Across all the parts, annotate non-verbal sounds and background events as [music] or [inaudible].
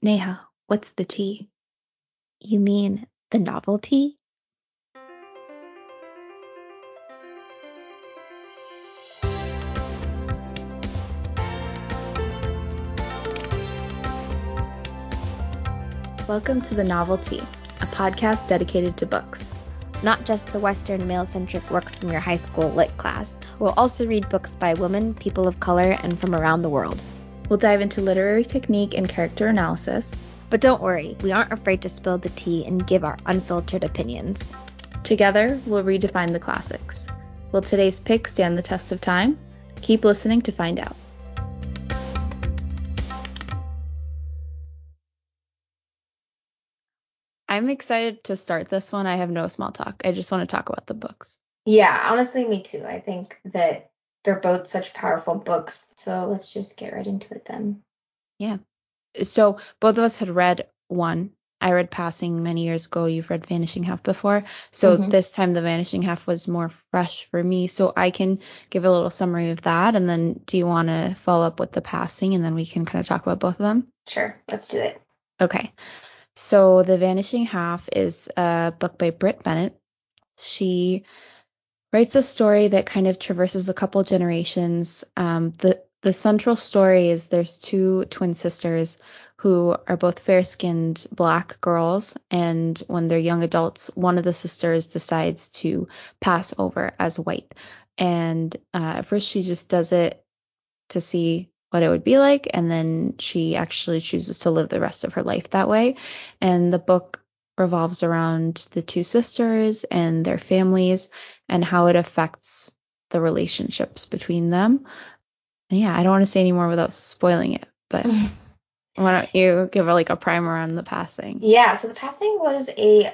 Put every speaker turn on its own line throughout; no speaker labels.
Neha, what's the tea?
You mean the novelty?
Welcome to The Novelty, a podcast dedicated to books.
Not just the Western male centric works from your high school lit class. We'll also read books by women, people of color, and from around the world.
We'll dive into literary technique and character analysis.
But don't worry, we aren't afraid to spill the tea and give our unfiltered opinions.
Together, we'll redefine the classics. Will today's pick stand the test of time? Keep listening to find out. I'm excited to start this one. I have no small talk. I just want to talk about the books.
Yeah, honestly, me too. I think that they're both such powerful books. So let's just get right into it then.
Yeah. So both of us had read one. I read Passing many years ago. You've read Vanishing Half before. So mm-hmm. this time the Vanishing Half was more fresh for me. So I can give a little summary of that. And then do you want to follow up with the Passing and then we can kind of talk about both of them?
Sure. Let's do it.
Okay. So The Vanishing Half is a book by Brit Bennett. She writes a story that kind of traverses a couple generations. Um, the the central story is there's two twin sisters who are both fair skinned black girls, and when they're young adults, one of the sisters decides to pass over as white. And uh, at first, she just does it to see what it would be like, and then she actually chooses to live the rest of her life that way. And the book revolves around the two sisters and their families and how it affects the relationships between them. And yeah, I don't want to say any more without spoiling it, but [laughs] why don't you give like a primer on the passing?
Yeah, so the passing was a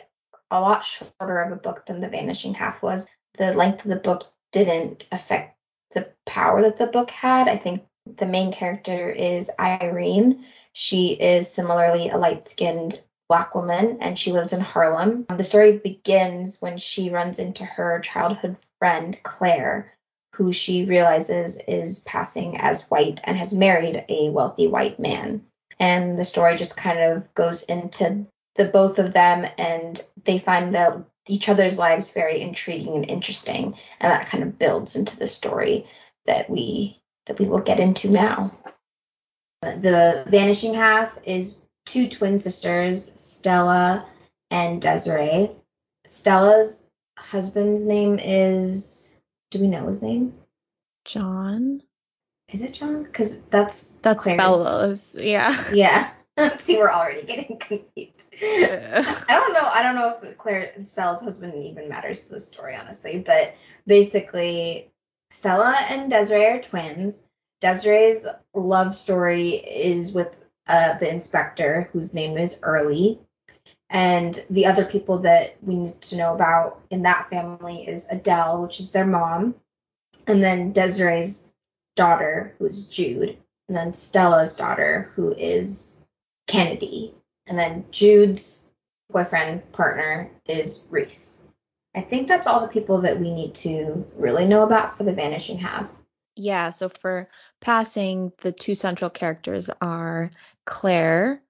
a lot shorter of a book than the vanishing half was. The length of the book didn't affect the power that the book had. I think the main character is Irene. She is similarly a light skinned black woman and she lives in Harlem. Um, the story begins when she runs into her childhood friend, Claire, who she realizes is passing as white and has married a wealthy white man. And the story just kind of goes into the both of them and they find that each other's lives very intriguing and interesting and that kind of builds into the story that we that we will get into now. The vanishing half is two twin sisters, Stella and Desiree. Stella's husband's name is do we know his name?
John.
Is it John? Because that's
that's Claire's. Bella's. Yeah.
Yeah. [laughs] See, we're already getting confused. [laughs] I don't know. I don't know if Claire Stella's husband even matters to the story, honestly. But basically, Stella and Desiree are twins. Desiree's love story is with uh, the inspector, whose name is Early. And the other people that we need to know about in that family is Adele, which is their mom, and then Desiree's daughter, who's Jude, and then Stella's daughter, who is Kennedy, and then Jude's boyfriend partner is Reese. I think that's all the people that we need to really know about for the vanishing half.
Yeah, so for passing, the two central characters are Claire,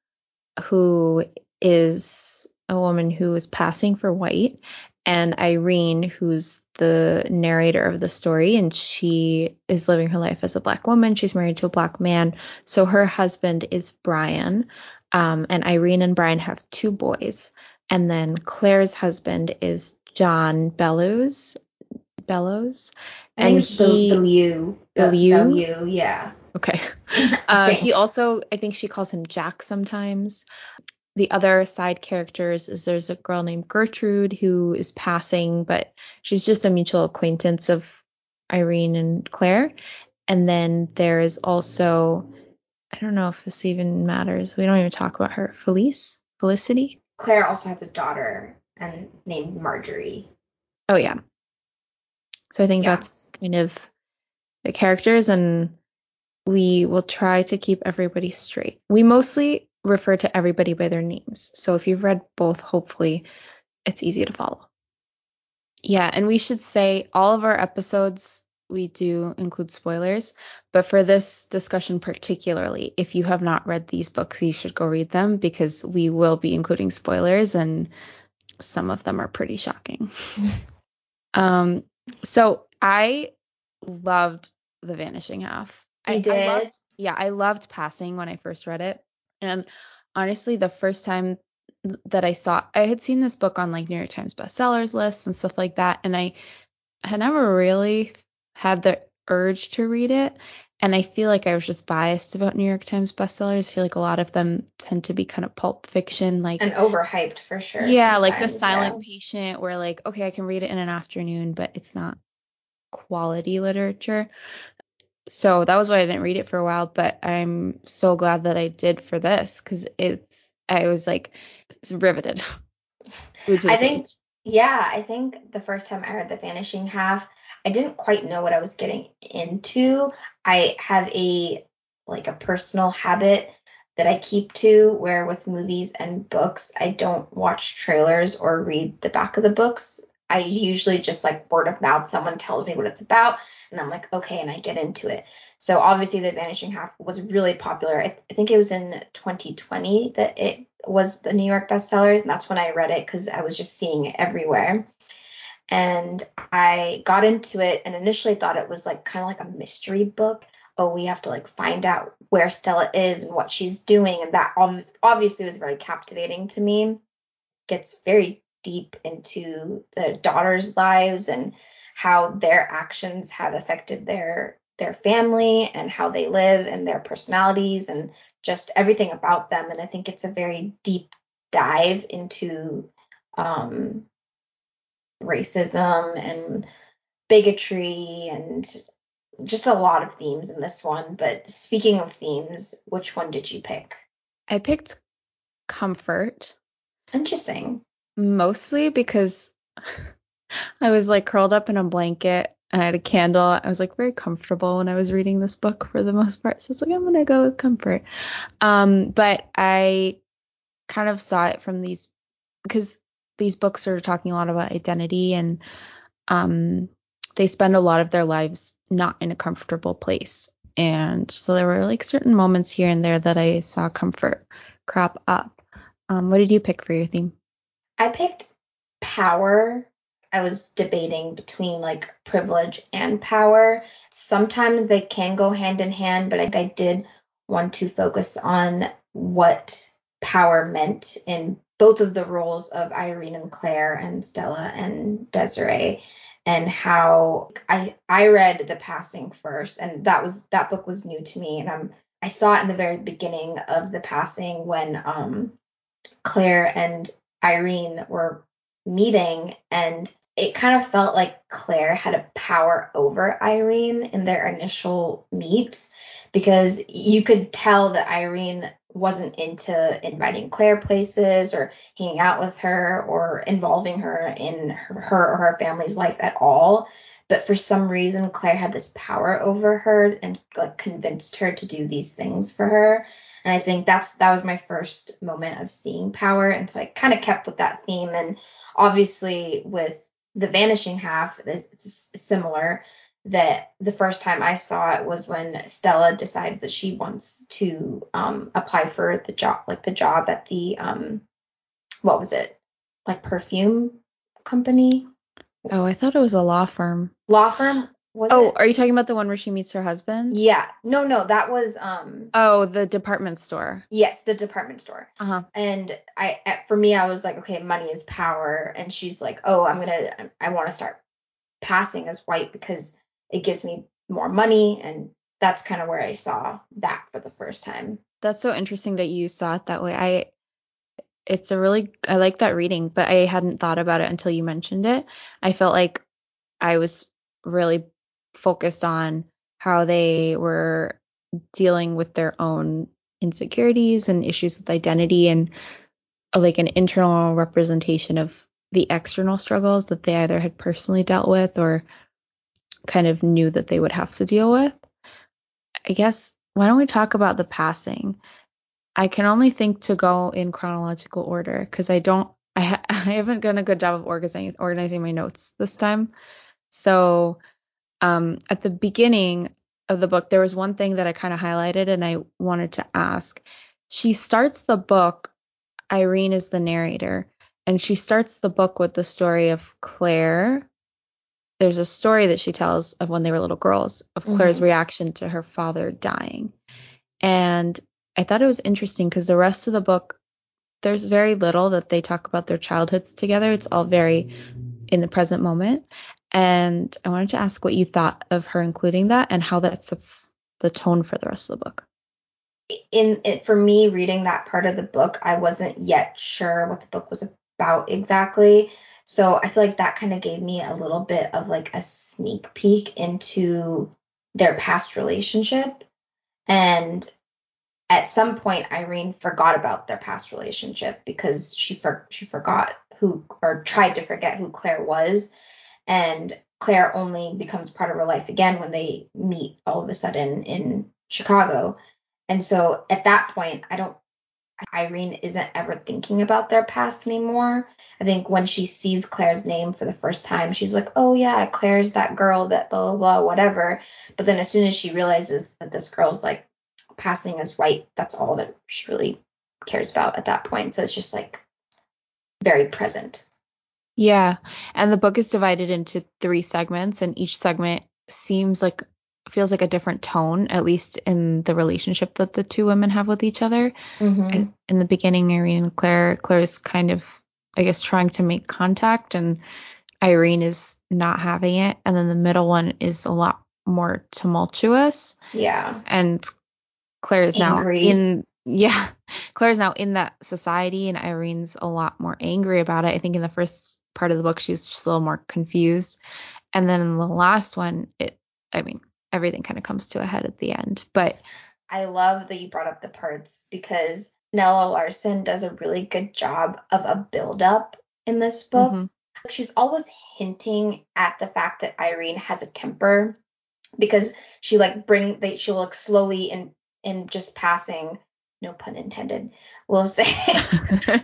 who is a woman who is passing for white, and Irene, who's the narrator of the story, and she is living her life as a black woman. She's married to a black man. So her husband is Brian, um, and Irene and Brian have two boys. And then Claire's husband is John Bellows. Bellows.
And he Bellew.
Bellew.
yeah.
Okay. [laughs] Uh, he also, I think she calls him Jack sometimes the other side characters is there's a girl named Gertrude who is passing, but she's just a mutual acquaintance of Irene and Claire. And then there is also, I don't know if this even matters. We don't even talk about her. Felice? Felicity?
Claire also has a daughter and named Marjorie.
Oh yeah. So I think yeah. that's kind of the characters and we will try to keep everybody straight. We mostly refer to everybody by their names. So if you've read both, hopefully it's easy to follow. Yeah, and we should say all of our episodes we do include spoilers. But for this discussion particularly, if you have not read these books, you should go read them because we will be including spoilers and some of them are pretty shocking. [laughs] um, so I loved The Vanishing Half. I,
did?
I loved, yeah, I loved Passing when I first read it. And honestly, the first time that I saw, I had seen this book on like New York Times bestsellers lists and stuff like that. And I had never really had the urge to read it. And I feel like I was just biased about New York Times bestsellers. I feel like a lot of them tend to be kind of pulp fiction, like
And overhyped for sure.
yeah, like the silent
yeah.
patient, where like, okay, I can read it in an afternoon, but it's not quality literature. So that was why I didn't read it for a while, but I'm so glad that I did for this because it's, I was like riveted. Glued to the
I think,
page.
yeah, I think the first time I read The Vanishing Half, I didn't quite know what I was getting into. I have a like a personal habit that I keep to where with movies and books, I don't watch trailers or read the back of the books. I usually just like word of mouth, someone tells me what it's about, and I'm like, okay, and I get into it. So obviously, The Vanishing Half was really popular. I, I think it was in 2020 that it was the New York bestseller, and that's when I read it because I was just seeing it everywhere. And I got into it and initially thought it was like kind of like a mystery book. Oh, we have to like find out where Stella is and what she's doing, and that ob- obviously was very captivating to me. Gets very deep into the daughters' lives and how their actions have affected their their family and how they live and their personalities and just everything about them. And I think it's a very deep dive into um, racism and bigotry and just a lot of themes in this one. But speaking of themes, which one did you pick?
I picked comfort
Interesting.
mostly because I was like curled up in a blanket and I had a candle. I was like very comfortable when I was reading this book for the most part. So it's like I'm gonna go with comfort. Um, but I kind of saw it from these because these books are talking a lot about identity and um they spend a lot of their lives not in a comfortable place. And so there were like certain moments here and there that I saw comfort crop up. Um, what did you pick for your theme?
I picked power. I was debating between like privilege and power. Sometimes they can go hand in hand, but I, I did want to focus on what power meant in both of the roles of Irene and Claire and Stella and Desiree and how I I read The Passing first and that was that book was new to me and I'm I saw it in the very beginning of The Passing when um Claire and Irene were meeting and it kind of felt like Claire had a power over Irene in their initial meets because you could tell that Irene wasn't into inviting Claire places or hanging out with her or involving her in her, her or her family's life at all. But for some reason, Claire had this power over her and like convinced her to do these things for her. And I think that's that was my first moment of seeing power. And so I kind of kept with that theme. And obviously with the vanishing half, it's, it's similar that the first time I saw it was when Stella decides that she wants to um, apply for the job, like the job at the um, what was it, like perfume company,
Oh, I thought it was a law firm.
law firm. Was
Oh,
it?
are you talking about the one where she meets her husband?
Yeah, no, no, that was um,
Oh, the department store.
yes, the department store.
Uh huh.
And I, at- for me, I was like, okay, money is power. And she's like, oh, I'm gonna, I want to start passing as white because it gives me more money, and that's kind of where I saw that for the first time.
That's so interesting that you saw it that way. I it's a really I like that reading, but I hadn't thought about it until you mentioned it. I felt like I was really focused on how they were dealing with their own insecurities and issues with identity and uh, like an internal representation of the external struggles that they either had personally dealt with or kind of knew that they would have to deal with. I guess why don't we talk about the passing? I can only think to go in chronological order because I don't I, ha- [laughs] I haven't done a good job of organizing organizing my notes this time. So um, at the beginning of the book, there was one thing that I kind of highlighted and I wanted to ask. She starts the book, Irene is the narrator, and she starts the book with the story of Claire. There's a story that she tells of when they were little girls, of Claire's
Mhm.
reaction to her father dying. And I thought it was interesting because the rest of the book, there's very little that they talk about their childhoods together. It's all very in the present moment. And I wanted to ask what you thought of her including that and how that sets the tone for the rest of the book.
in it for me reading that part of the book i wasn't yet sure what the book was about exactly. So i feel like that kind of gave me a little bit of like a sneak peek into their past relationship. And at some point irene forgot about their past relationship because she for, she forgot who or tried to forget who claire was and claire only becomes part of her life again when they meet all of a sudden in chicago and so at that point, I don't, Irene isn't ever thinking about their past anymore. I think when she sees Claire's name for the first time, she's like, oh yeah, Claire's that girl that blah, blah, blah, whatever. But then as soon as she realizes that this girl's like passing as white, that's all that she really cares about at that point. So it's just like very present.
Yeah. And the book is divided into three segments, and each segment seems like feels like a different tone, at least in the relationship that the two women have with each other.
Mm-hmm.
In, the beginning, Irene and Claire, Claire's kind of, I guess, trying to make contact, and Irene is not having it. And then the middle one is a lot more tumultuous,
Yeah.
and Claire is now
Angry.
in, yeah, [laughs] Claire's now in that society, and Irene's a lot more angry about it. I think in the first part of the book, she's just a little more confused. And then in the last one, it, I mean, everything kind of comes to a head at the end. But
I love that you brought up the parts because Nella Larsen does a really good job of a build up in this book.
mhm,
She's always hinting at the fact that Irene has a temper because she like bring they she'll like slowly in in just passing, no pun intended, will say [laughs]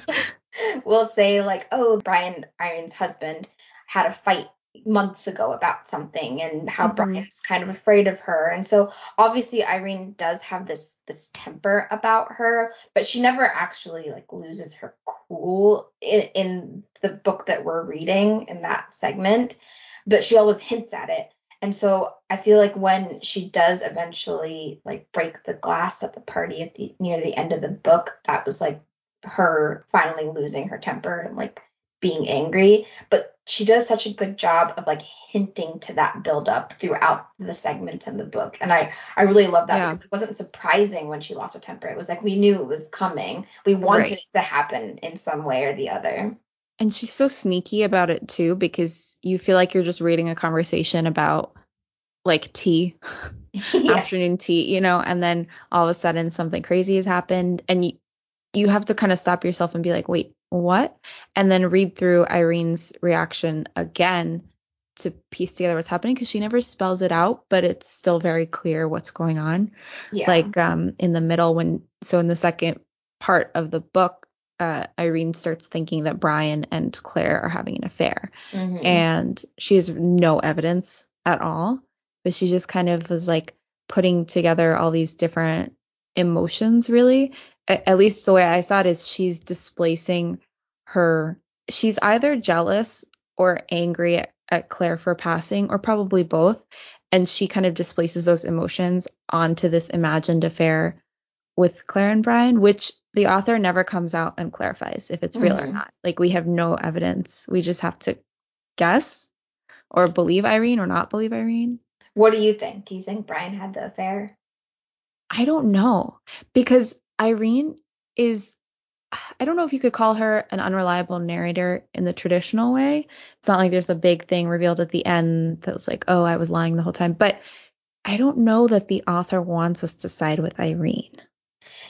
will say like, oh, Brian Irene's husband had a fight months ago about something and how
Mhm.
Brian's kind of afraid of her. And so obviously Irene does have this this temper about her, but she never actually like loses her cool in, in the book that we're reading in that segment, but she always hints at it. And so I feel like when she does eventually like break the glass at the party at the near the end of the book, that was like her finally losing her temper and like being angry. But she does such a good job of like hinting to that build up throughout the segments in the book. And I I really love that
Yeah.
because it wasn't surprising when she lost a temper. It was like we knew it was coming. We wanted
Right.
it to happen in some way or the other.
And she's so sneaky about it too, because you feel like you're just reading a conversation about like tea,
yeah. [laughs] [laughs]
afternoon tea, you know, and then all of a sudden something crazy has happened and you you have to kind of stop yourself and be like, wait, what? And then read through Irene's reaction again to piece together what's happening because she never spells it out, but it's still very clear what's going on.
Yeah.
Like um in the middle when so in the second part of the book, uh, Irene starts thinking that Brian and Claire are having an affair.
Mhm.
and she has no evidence at all but she just kind of was like putting together all these different emotions really. A- at least the way i saw it is she's displacing her she's either jealous or angry at, at claire for passing or probably both. And she kind of displaces those emotions onto this imagined affair with claire and brian which the author never comes out and clarifies if it's real or
Mhm.
not like we have no evidence we just have to guess or believe Irene or not believe Irene.
what do you think? Do you think Brian had the affair?
I don't know because Irene is I don't know if you could call her an unreliable narrator in the traditional way. It's not like there's a big thing revealed at the end that was like, "Oh, I was lying the whole time." But I don't know that the author wants us to side with Irene.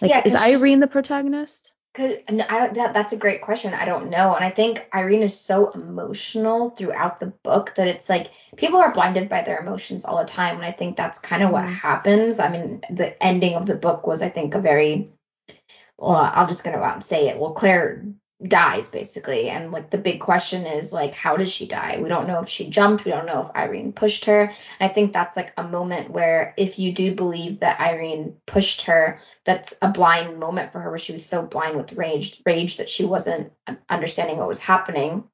Like
Yeah,
is Irene the protagonist?
Cause I don't, that that's a great question. I don't know, and I think Irene is so emotional throughout the book that it's like people are blinded by their emotions all the time, and I think that's kind of what
Mhm.
happens. I mean, the ending of the book was, I think, a very well. I'm just gonna go out and say it. Well, Claire dies basically. And like the big question is like how did she die? We don't know if she jumped. We don't know if irene pushed her. And i think that's like a moment where if you do believe that irene pushed her that's a blind moment for her where she was so blind with rage rage that she wasn't understanding what was happening.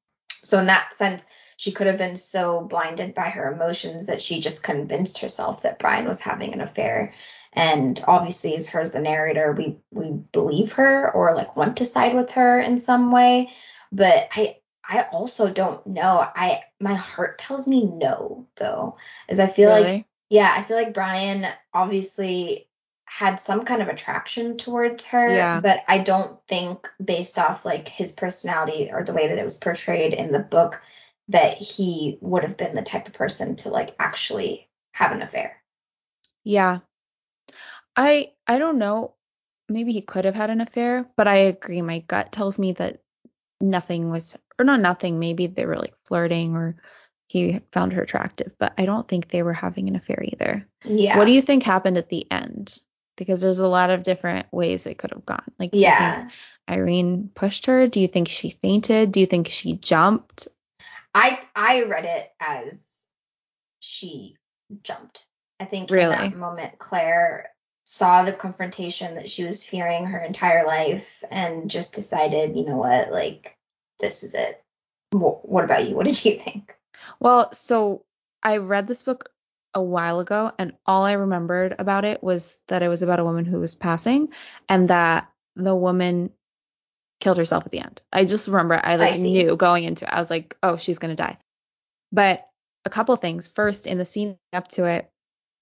So in that sense she could have been so blinded by her emotions that she just convinced herself that brian was having an affair and obviously as her as the narrator we we believe her or like want to side with her in some way. But i i also don't know. I my heart tells me no though. As i feel really? like yeah i feel like brian obviously had some kind of attraction towards her yeah. but i don't think based off like his personality or the way that it was portrayed in the book that he would have been the type of person to like actually have an affair.
Yeah I I don't know. Maybe he could have had an affair, but I agree. My gut tells me that nothing was, or not nothing. Maybe they were like flirting, or he found her attractive, but I don't think they were having an affair either.
Yeah.
What do you think happened at the end? Because there's a lot of different ways it could have gone. Like,
yeah.
Irene pushed her? Do you think she fainted? Do you think she jumped?
I I read it as she jumped. I think
really?
in that moment Claire saw the confrontation that she was fearing her entire life and just decided, you know what, like this is it. What about you? What did you think?
Well, so I read this book a while ago and all I remembered about it was that it was about a woman who was passing and that the woman killed herself at the end. I just remember I like I knew going into it. I was like, "Oh, she's going to die." But a couple things. First, in the scene up to it,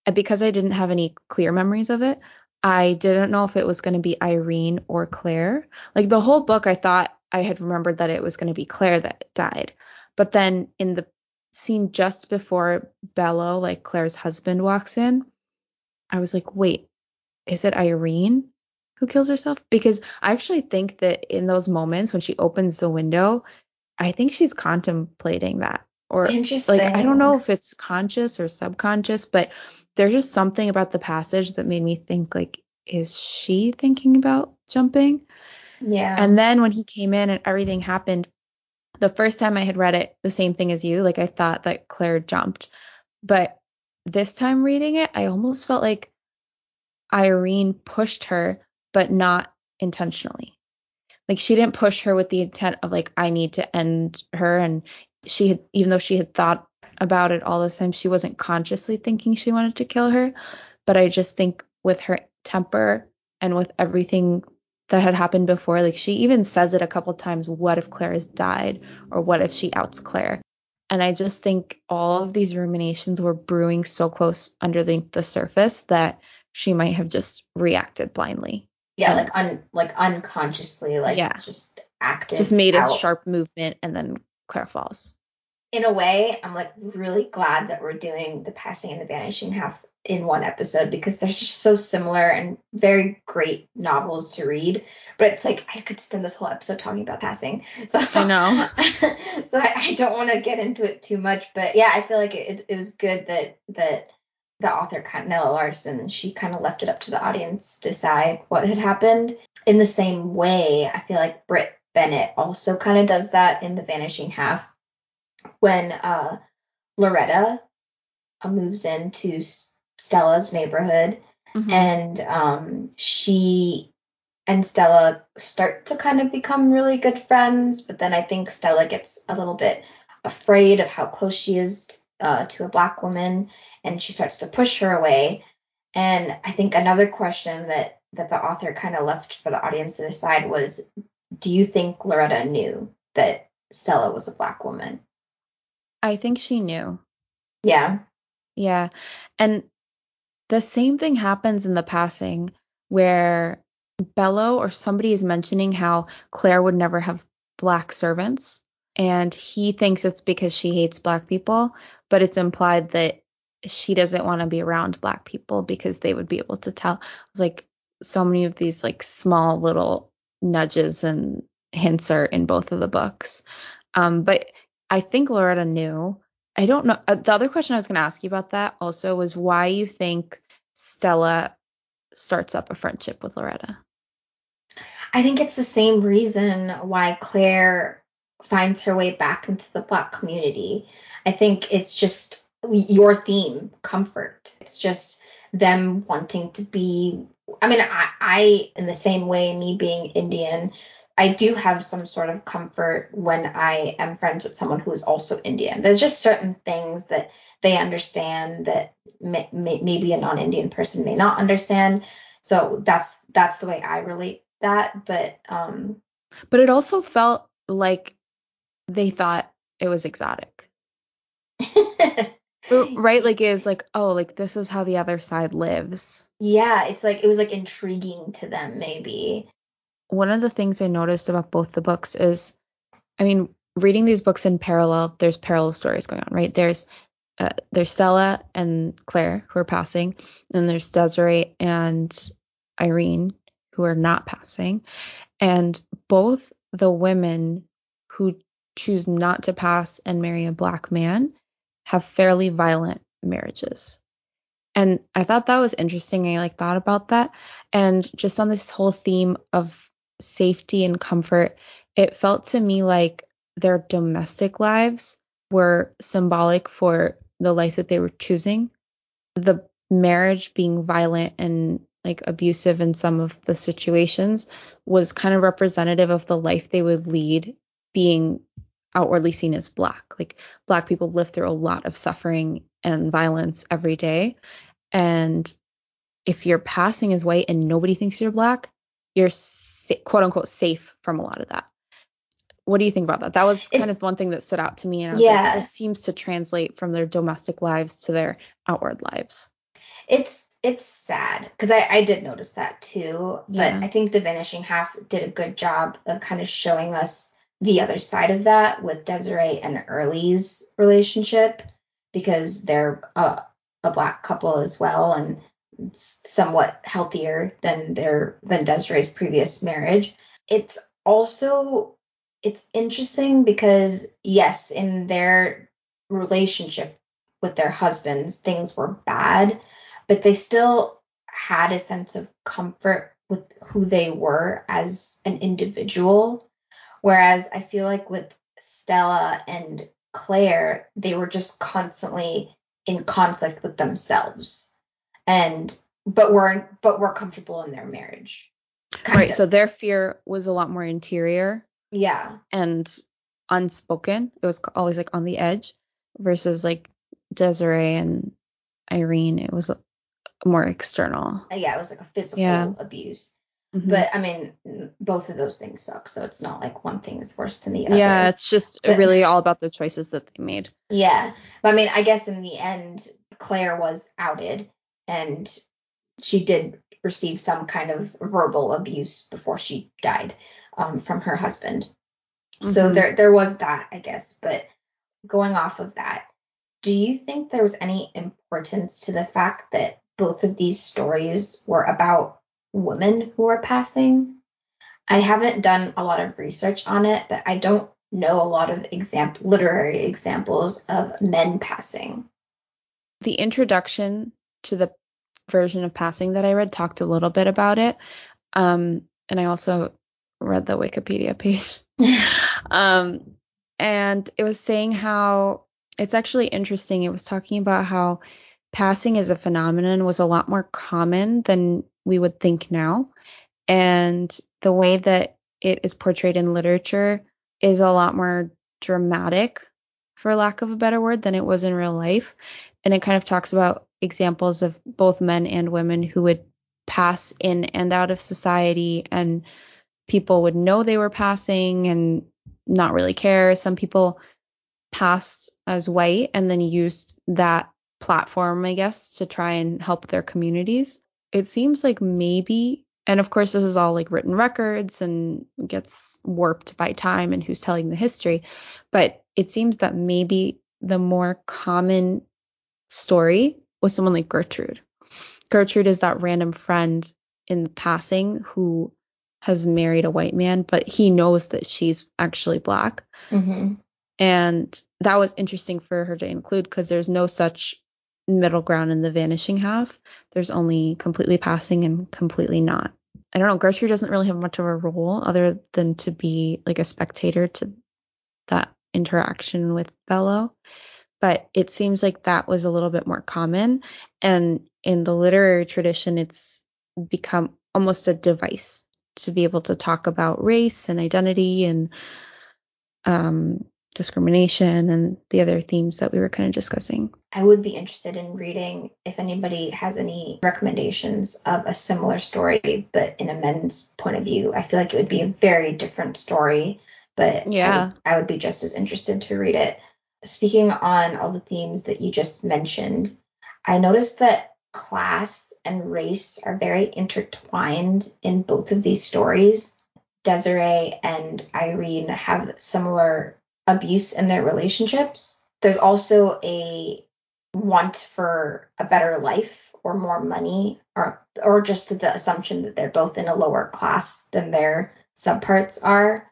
Uh, because I didn't have any clear memories of it, I didn't know if it was going to be Irene or Claire. Like the whole book, I thought I had remembered that it was going to be Claire that died. But then in the scene just before Bello, like Claire's husband, walks in, I was like, wait, is it Irene who kills herself? Because I actually think that in those moments when she opens the window, I think she's contemplating that. Or like I don't know if it's conscious or subconscious, but there's just something about the passage that made me think like is she thinking about jumping?
Yeah.
And then when he came in and everything happened the first time i had read it the same thing as you like i thought that claire jumped. But this time reading it i almost felt like irene pushed her but not intentionally. Like she didn't push her with the intent of like i need to end her. And she had even though she had thought about it all the time. She wasn't consciously thinking she wanted to kill her, but I just think with her temper and with everything that had happened before, like she even says it a couple times, what if Claire has died or what if she outs Claire? And I just think all of these ruminations were brewing so close underneath the surface that she might have just reacted blindly.
Yeah, like un like unconsciously, like yeah. just acted.
Just made out. a sharp movement and then Claire falls
in a way, I'm like really glad that we're doing the passing and the vanishing half in one episode because they're just so similar and very great novels to read. But it's like I could spend this whole episode talking about passing. [laughs] So
I know. [laughs]
so I, I don't want to get into it too much, but yeah, I feel like it, it was good that that the author kind of Nella Larsen she kind of left it up to the audience to decide what had happened. In the same way, I feel like Brit Bennett also kind of does that in the Vanishing Half when uh, Loretta uh, moves into Stella's neighborhood, mm-hmm. and um, she and Stella start to kind of become really good friends. But then I think Stella gets a little bit afraid of how close she is uh, to a black woman, and she starts to push her away. And I think another question that that the author kind of left for the audience to decide was, do you think Loretta knew that Stella was a black woman?
I think she knew.
Yeah.
Yeah. And the same thing happens in the passing where Bello or somebody is mentioning how Claire would never have black servants. And he thinks it's because she hates black people, but it's implied that she doesn't want to be around black people because they would be able to tell. It's like so many of these like small little nudges and hints are in both of the books. Um, but I think Loretta knew. I don't know. Uh, the other question I was going to ask you about that also was why you think Stella starts up a friendship with Loretta.
I think it's the same reason why Claire finds her way back into the black community. I think it's just your theme, comfort. It's just them wanting to be I mean, I, I in the same way, me being Indian, I do have some sort of comfort when I am friends with someone who is also Indian. There's just certain things that they understand that may, may, maybe a non-Indian person may not understand. So that's that's the way I relate that. But um,
but it also felt like they thought it was exotic. [laughs] right like it was like oh like this is how the other side lives
yeah it's like it was like intriguing to them maybe
one of the things i noticed about both the books is i mean reading these books in parallel there's parallel stories going on right there's uh, there's stella and claire who are passing and there's desiree and irene who are not passing and both the women who choose not to pass and marry a black man have fairly violent marriages. And I thought that was interesting. I like thought about that. And just on this whole theme of safety and comfort, it felt to me like their domestic lives were symbolic for the life that they were choosing. The marriage being violent and like abusive in some of the situations was kind of representative of the life they would lead being outwardly seen as black. Like black people live through a lot of suffering and violence every day. And if you're passing as white and nobody thinks you're black, you're quote unquote safe from a lot of that. What do you think about that? That was kind of one thing that stood out to me. And I was yeah. like, this seems to translate from their domestic lives to their outward lives.
It's it's sad because I, I did notice that too. But yeah. I think the vanishing half did a good job of kind of showing us the other side of that with Desiree and Early's relationship because they're a, a black couple as well and somewhat healthier than their than Desiree's previous marriage. It's also it's interesting because yes, in their relationship with their husbands, things were bad, but they still had a sense of comfort with who they were as an individual Whereas I feel like with Stella and Claire, they were just constantly in conflict with themselves. And but were but were comfortable in their marriage.
Right. Of. So their fear was a lot more interior.
Yeah.
And unspoken. It was always like on the edge versus like Desiree and Irene. It was more external.
Yeah, it was like a physical yeah. abuse. Mm-hmm. But I mean, both of those things suck. So it's not like one thing is worse than the other.
Yeah, it's just but, really all about the choices that they made.
Yeah. But I mean, I guess in the end, Claire was outed and she did receive some kind of verbal abuse before she died um, from her husband. Mm-hmm. So there, there was that, I guess. But going off of that, do you think there was any importance to the fact that both of these stories were about women who are passing. I haven't done a lot of research on it, but I don't know a lot of example literary examples of men passing.
The introduction to the version of passing that I read talked a little bit about it. Um, and I also read the Wikipedia [laughs] page. [laughs] um, and it was saying how it's actually interesting. It was talking about how passing as a phenomenon was a lot more common than we would think now. And the way that it is portrayed in literature is a lot more dramatic, for lack of a better word, than it was in real life. And it kind of talks about examples of both men and women who would pass in and out of society, and people would know they were passing and not really care. Some people passed as white and then used that platform, I guess, to try and help their communities it seems like maybe and of course this is all like written records and gets warped by time and who's telling the history but it seems that maybe the more common story was someone like gertrude gertrude is that random friend in the passing who has married a white man but he knows that she's actually black mm-hmm. and that was interesting for her to include because there's no such middle ground in the vanishing half. There's only completely passing and completely not. I don't know, Gertrude doesn't really have much of a role other than to be like a spectator to that interaction with Bello. But it seems like that was a little bit more common. And in the literary tradition, it's become almost a device to be able to talk about race and identity and um, discrimination and the other themes that we were kind of discussing.
I would be interested in reading if anybody has any recommendations of a similar story, but in a men's point of view. I feel like it would be a very different story, but
yeah,
I I would be just as interested to read it. Speaking on all the themes that you just mentioned, I noticed that class and race are very intertwined in both of these stories. Desiree and Irene have similar abuse in their relationships. There's also a want for a better life or more money or or just the assumption that they're both in a lower class than their subparts are.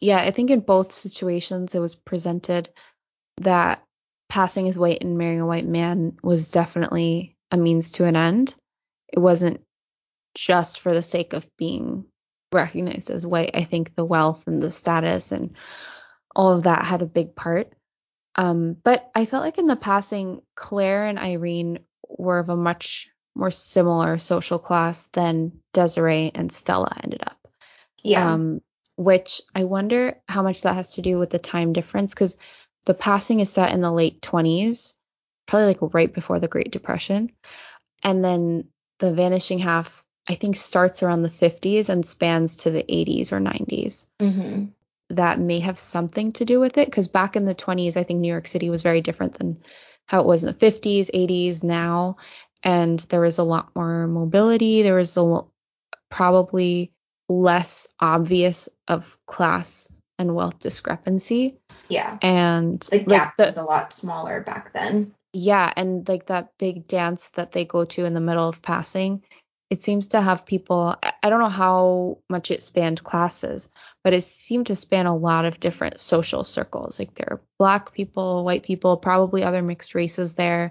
Yeah, I think in both situations it was presented that passing as white and marrying a white man was definitely a means to an end. It wasn't just for the sake of being recognized as white. I think the wealth and the status and all of that had a big part. Um, but I felt like in the passing, Claire and Irene were of a much more similar social class than Desiree and Stella ended up.
Yeah.
Um, which I wonder how much that has to do with the time difference because the passing is set in the late 20s, probably like right before the Great Depression. And then the vanishing half, I think, starts around the 50s and spans to the 80s or 90s.
Mm-hmm
that may have something to do with it because back in the 20s, I think New York City was very different than how it was in the 50s, 80s, now. And there was a lot more mobility. There was a probably less obvious of class and wealth discrepancy.
Yeah.
And
the gap like the, was a lot smaller back then.
Yeah. And like that big dance that they go to in the middle of passing it seems to have people i don't know how much it spanned classes but it seemed to span a lot of different social circles like there are black people white people probably other mixed races there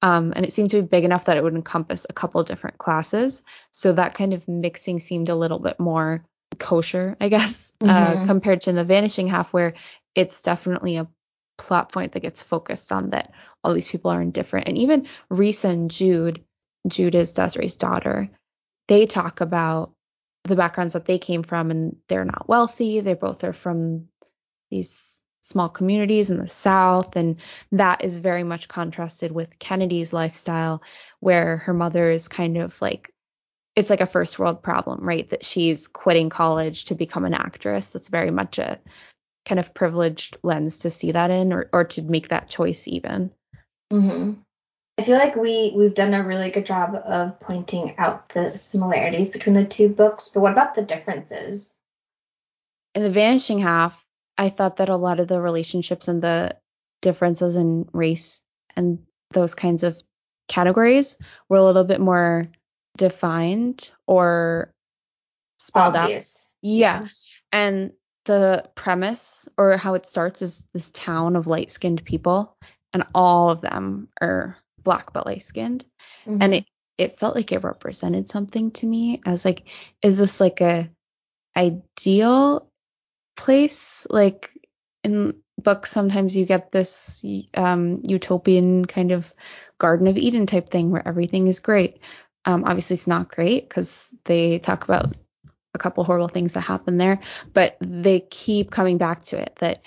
um, and it seemed to be big enough that it would encompass a couple different classes so that kind of mixing seemed a little bit more kosher i guess uh, mm-hmm. uh, compared to the vanishing half where it's definitely a plot point that gets focused on that all these people are indifferent and even Reese and Jude Jude is Desiree's daughter, they talk about the backgrounds that they came from and they're not wealthy. They both are from these small communities in the South. And that is very much contrasted with Kennedy's lifestyle, where her mother is kind of like, it's like a first world problem, right? That she's quitting college to become an actress. That's very much a kind of privileged lens to see that in or, or to make that choice even.
Mm-hmm. I feel like we we've done a really good job of pointing out the similarities between the two books, but what about the differences?
In the Vanishing Half, I thought that a lot of the relationships and the differences in race and those kinds of categories were a little bit more defined or spelled
Obvious.
out. Yeah. yeah. And the premise or how it starts is this town of light skinned people, and all of them are black but light skinned. Mm-hmm. And it, it felt like it represented something to me. I was like, is this like a ideal place? Like in books, sometimes you get this um, utopian kind of Garden of Eden type thing where everything is great. Um, obviously, it's not great because they talk about a couple horrible things that happen there, but they keep coming back to it that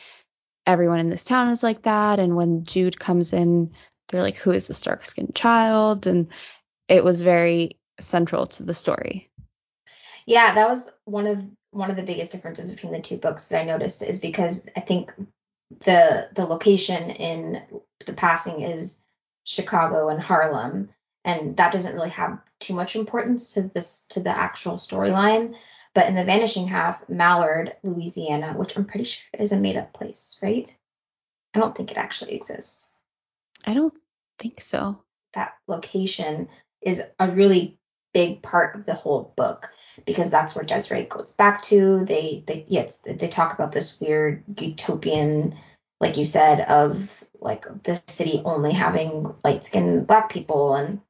everyone in this town is like that. And when Jude comes in they're like, who is this dark skinned child? And it was very central to the story.
Yeah, that was one of one of the biggest differences between the two books that I noticed is because I think the the location in the passing is Chicago and Harlem, and that doesn't really have too much importance to this to the actual storyline. But in the vanishing half, Mallard, Louisiana, which I'm pretty sure is a made up place, right? I don't think it actually exists.
I don't think so.
That location is a really big part of the whole book because that's where Desiree goes back to. They they yes they talk about this weird utopian, like you said, of like the city only having light skinned black people and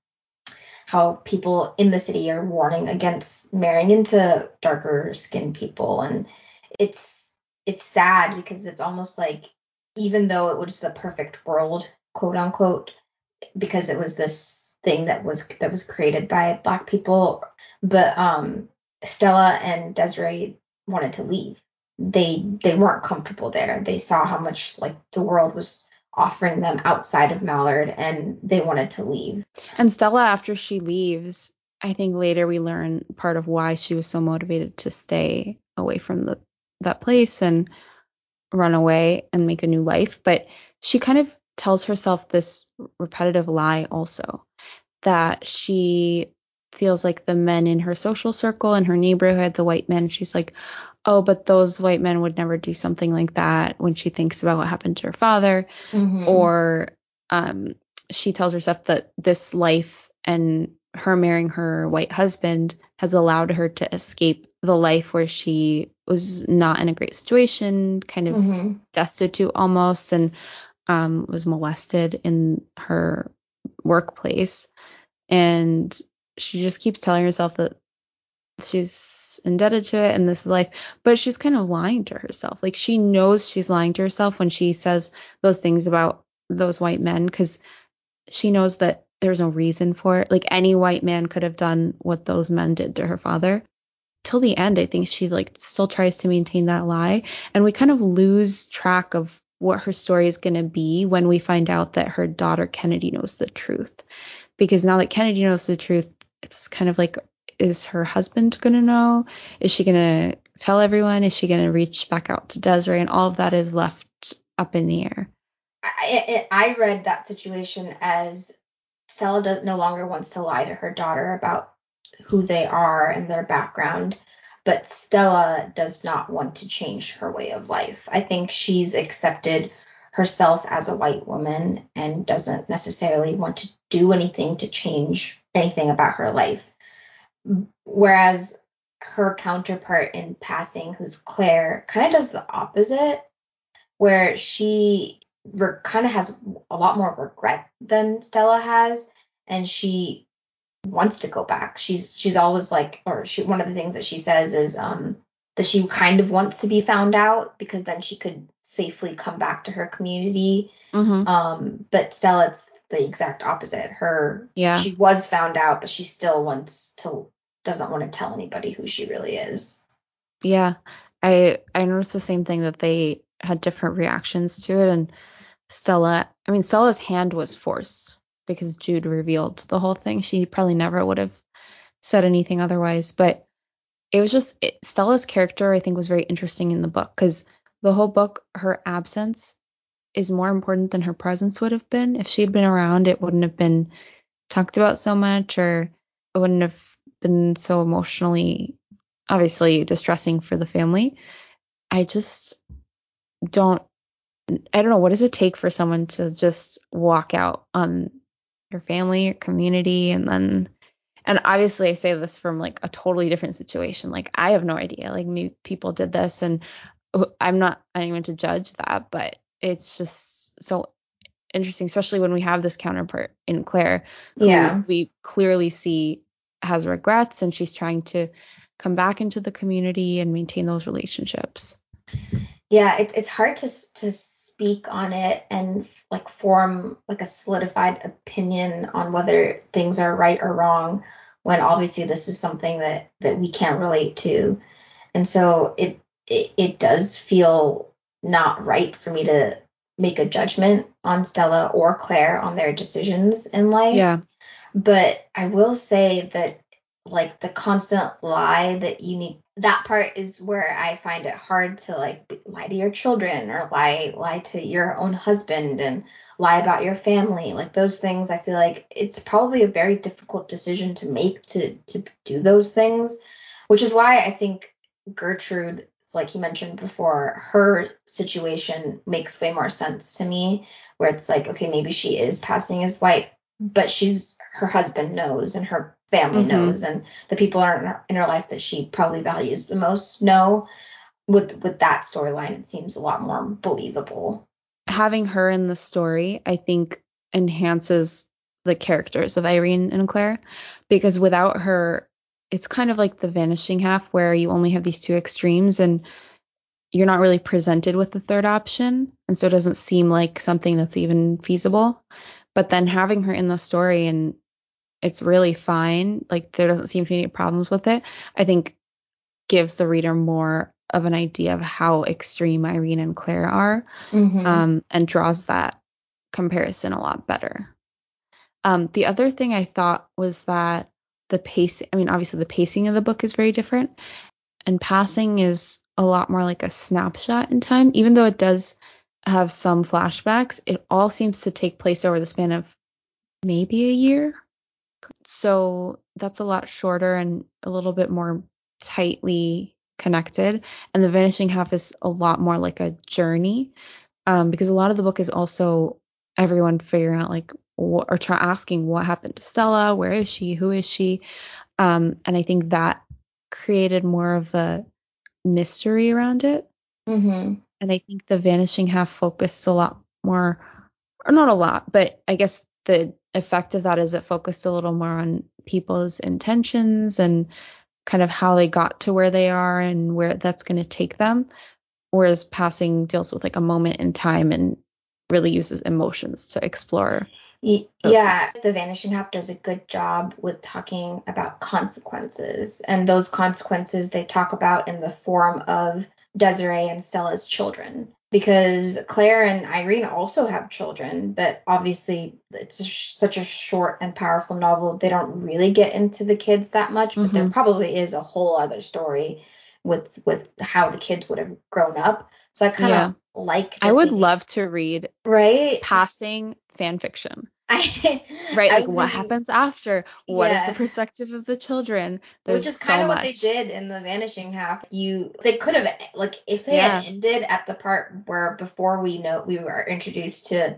how people in the city are warning against marrying into darker skinned people. And it's it's sad because it's almost like even though it was the perfect world quote unquote because it was this thing that was that was created by black people but um Stella and Desiree wanted to leave. They they weren't comfortable there. They saw how much like the world was offering them outside of Mallard and they wanted to leave.
And Stella, after she leaves, I think later we learn part of why she was so motivated to stay away from the that place and run away and make a new life. But she kind of tells herself this repetitive lie also that she feels like the men in her social circle and her neighborhood, the white men, she's like, oh, but those white men would never do something like that when she thinks about what happened to her father. Mm-hmm. Or um, she tells herself that this life and her marrying her white husband has allowed her to escape the life where she was not in a great situation, kind of mm-hmm. destitute almost, and um, was molested in her workplace. And she just keeps telling herself that she's indebted to it and this is life, but she's kind of lying to herself. Like she knows she's lying to herself when she says those things about those white men because she knows that there's no reason for it. Like any white man could have done what those men did to her father. Till the end, I think she like still tries to maintain that lie, and we kind of lose track of what her story is going to be when we find out that her daughter Kennedy knows the truth. Because now that Kennedy knows the truth, it's kind of like is her husband going to know? Is she going to tell everyone? Is she going to reach back out to Desiree? And all of that is left up in the air.
I, I read that situation as Stella no longer wants to lie to her daughter about who they are and their background, but Stella does not want to change her way of life. I think she's accepted herself as a white woman and doesn't necessarily want to do anything to change anything about her life. Whereas her counterpart in passing, who's Claire, kind of does the opposite, where she re- kind of has a lot more regret than Stella has, and she wants to go back. She's she's always like, or she one of the things that she says is um that she kind of wants to be found out because then she could safely come back to her community. Mm-hmm. Um, but Stella, it's the exact opposite. Her yeah. she was found out, but she still wants to doesn't want to tell anybody who she really is.
Yeah. I I noticed the same thing that they had different reactions to it and Stella I mean Stella's hand was forced because Jude revealed the whole thing. She probably never would have said anything otherwise, but it was just it, Stella's character I think was very interesting in the book cuz the whole book her absence is more important than her presence would have been. If she had been around, it wouldn't have been talked about so much, or it wouldn't have been so emotionally, obviously, distressing for the family. I just don't. I don't know. What does it take for someone to just walk out on your family, your community, and then and obviously I say this from like a totally different situation. Like I have no idea. Like me, people did this, and I'm not anyone to judge that, but it's just so interesting, especially when we have this counterpart in Claire, who yeah. we clearly see has regrets and she's trying to come back into the community and maintain those relationships.
Yeah, it's it's hard to to speak on it and like form like a solidified opinion on whether things are right or wrong when obviously this is something that that we can't relate to. And so it it, it does feel not right for me to make a judgment on Stella or Claire on their decisions in life.
Yeah.
But I will say that like the constant lie that you need that part is where I find it hard to like lie to your children or lie lie to your own husband and lie about your family. Like those things I feel like it's probably a very difficult decision to make to to do those things, which is why I think Gertrude like you mentioned before, her situation makes way more sense to me, where it's like, okay, maybe she is passing as white, but she's her husband knows and her family mm-hmm. knows and the people are in her, in her life that she probably values the most know. With with that storyline, it seems a lot more believable.
Having her in the story, I think, enhances the characters of Irene and Claire because without her it's kind of like the vanishing half where you only have these two extremes and you're not really presented with the third option and so it doesn't seem like something that's even feasible but then having her in the story and it's really fine like there doesn't seem to be any problems with it i think gives the reader more of an idea of how extreme irene and claire are
Mhm.
um, and draws that comparison a lot better um, the other thing i thought was that the pace i mean obviously the pacing of the book is very different and passing is a lot more like a snapshot in time. Even though it does have some flashbacks it all seems to take place over the span of maybe a year. So that's a lot shorter and a little bit more tightly connected. And the vanishing half is a lot more like a journey um, because a lot of the book is also everyone figuring out like what, or try asking what happened to Stella, where is she, who is she, um, and I think that created more of a mystery around it.
Mhm.
And I think the vanishing half focused a lot more, or not a lot, but I guess the effect of that is it focused a little more on people's intentions and kind of how they got to where they are and where that's going to take them. Whereas passing deals with like a moment in time and really uses emotions to explore.
Yeah, The Vanishing Half does a good job with talking about consequences. And those consequences they talk about in the form of Desiree and Stella's children. Because Claire and Irene also have children, but obviously it's a sh- such a short and powerful novel. They don't really get into the kids that much, but there
Mhm.
probably is a whole other story with with how the kids would have grown up. So I kind of like.
I would
they-
love to read
right.
passing fan fiction. [laughs]
I,
Right?
I
Like what
thinking-
happens after? What is
Yeah.
the perspective of the children? There's
Which is
so
kind of
much.
what they did in the Vanishing Half. You they could have like if they
Yeah.
had ended at the part where before we know we were introduced to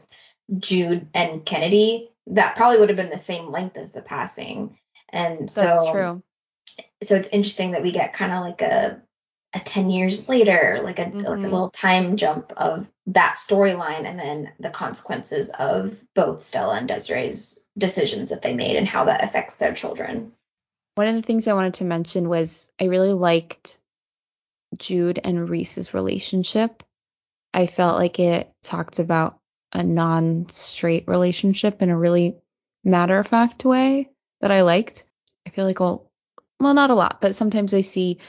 Jude and Kennedy, that probably would have been the same length as the passing. And so
That's true.
So it's interesting that we get kind of like a a 10 years later like a like a
Mhm.
little time jump of that storyline and then the consequences of both Stella and Desiree's decisions that they made and how that affects their children.
One of the things I wanted to mention was I really liked Jude and Reese's relationship. I felt like it talked about a non straight relationship in a really matter of fact way that I liked. I feel like, well, well, not a lot, but sometimes I see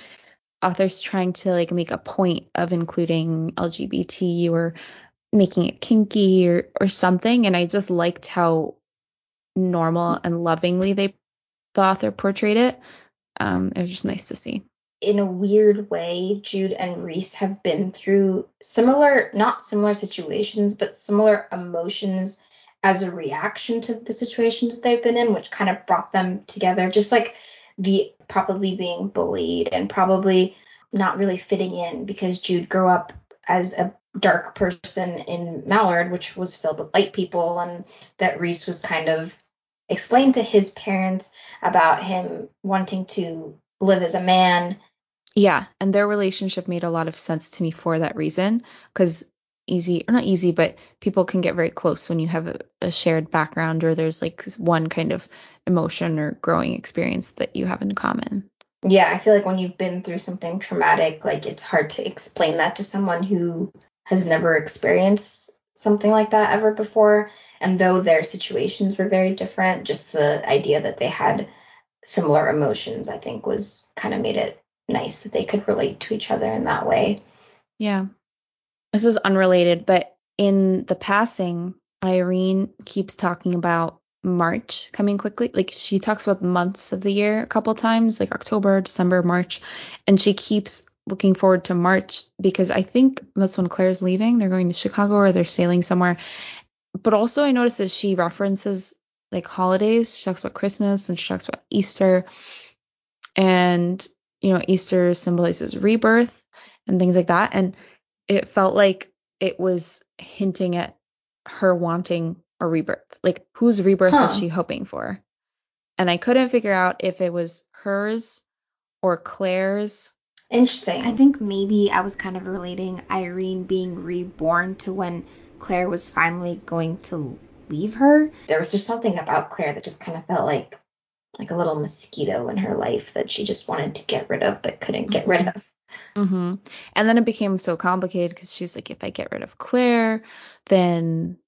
authors trying to like make a point of including LGBT or making it kinky or, or something. And I just liked how normal and lovingly they the author portrayed it. Um, it was just nice to see.
in a weird way, Jude and Reese have been through similar, not similar situations, but similar emotions as a reaction to the situations that they've been in, which kind of brought them together. Just like the probably being bullied and probably not really fitting in because Jude grew up as a dark person in Mallard, which was filled with light people, and that Reese was kind of explained to his parents about him wanting to live as a man
Yeah, and their relationship made a lot of sense to me for that reason. Because easy, or not easy, but people can get very close when you have a, a shared background or there's like one kind of emotion or growing experience that you have in common.
Yeah, I feel like when you've been through something traumatic, like it's hard to explain that to someone who has never experienced something like that ever before. And though their situations were very different, just the idea that they had similar emotions, I think, was kind of made it nice that they could relate to each other in that way.
Yeah. This is unrelated, but in the passing, Irene keeps talking about March coming quickly. Like she talks about months of the year a couple times, like October, December, March, and she keeps looking forward to March because I think that's when Claire's leaving. They're going to Chicago or they're sailing somewhere. But also I noticed that she references like holidays. She talks about Christmas and she talks about Easter. And you know, Easter symbolizes rebirth and things like that. And it felt like it was hinting at her wanting a rebirth. Like, whose rebirth
Huh.
is she hoping for? And I couldn't figure out if it was hers or Claire's.
Interesting.
I think maybe I was kind of relating Irene being reborn to when Claire was finally going to
leave her. There was just something about Claire that just kind of felt like like a little mosquito in her life that she just wanted to get rid of but couldn't get rid of.
Mm-hmm. And then it became so complicated because she's like, if I get rid of Claire, then,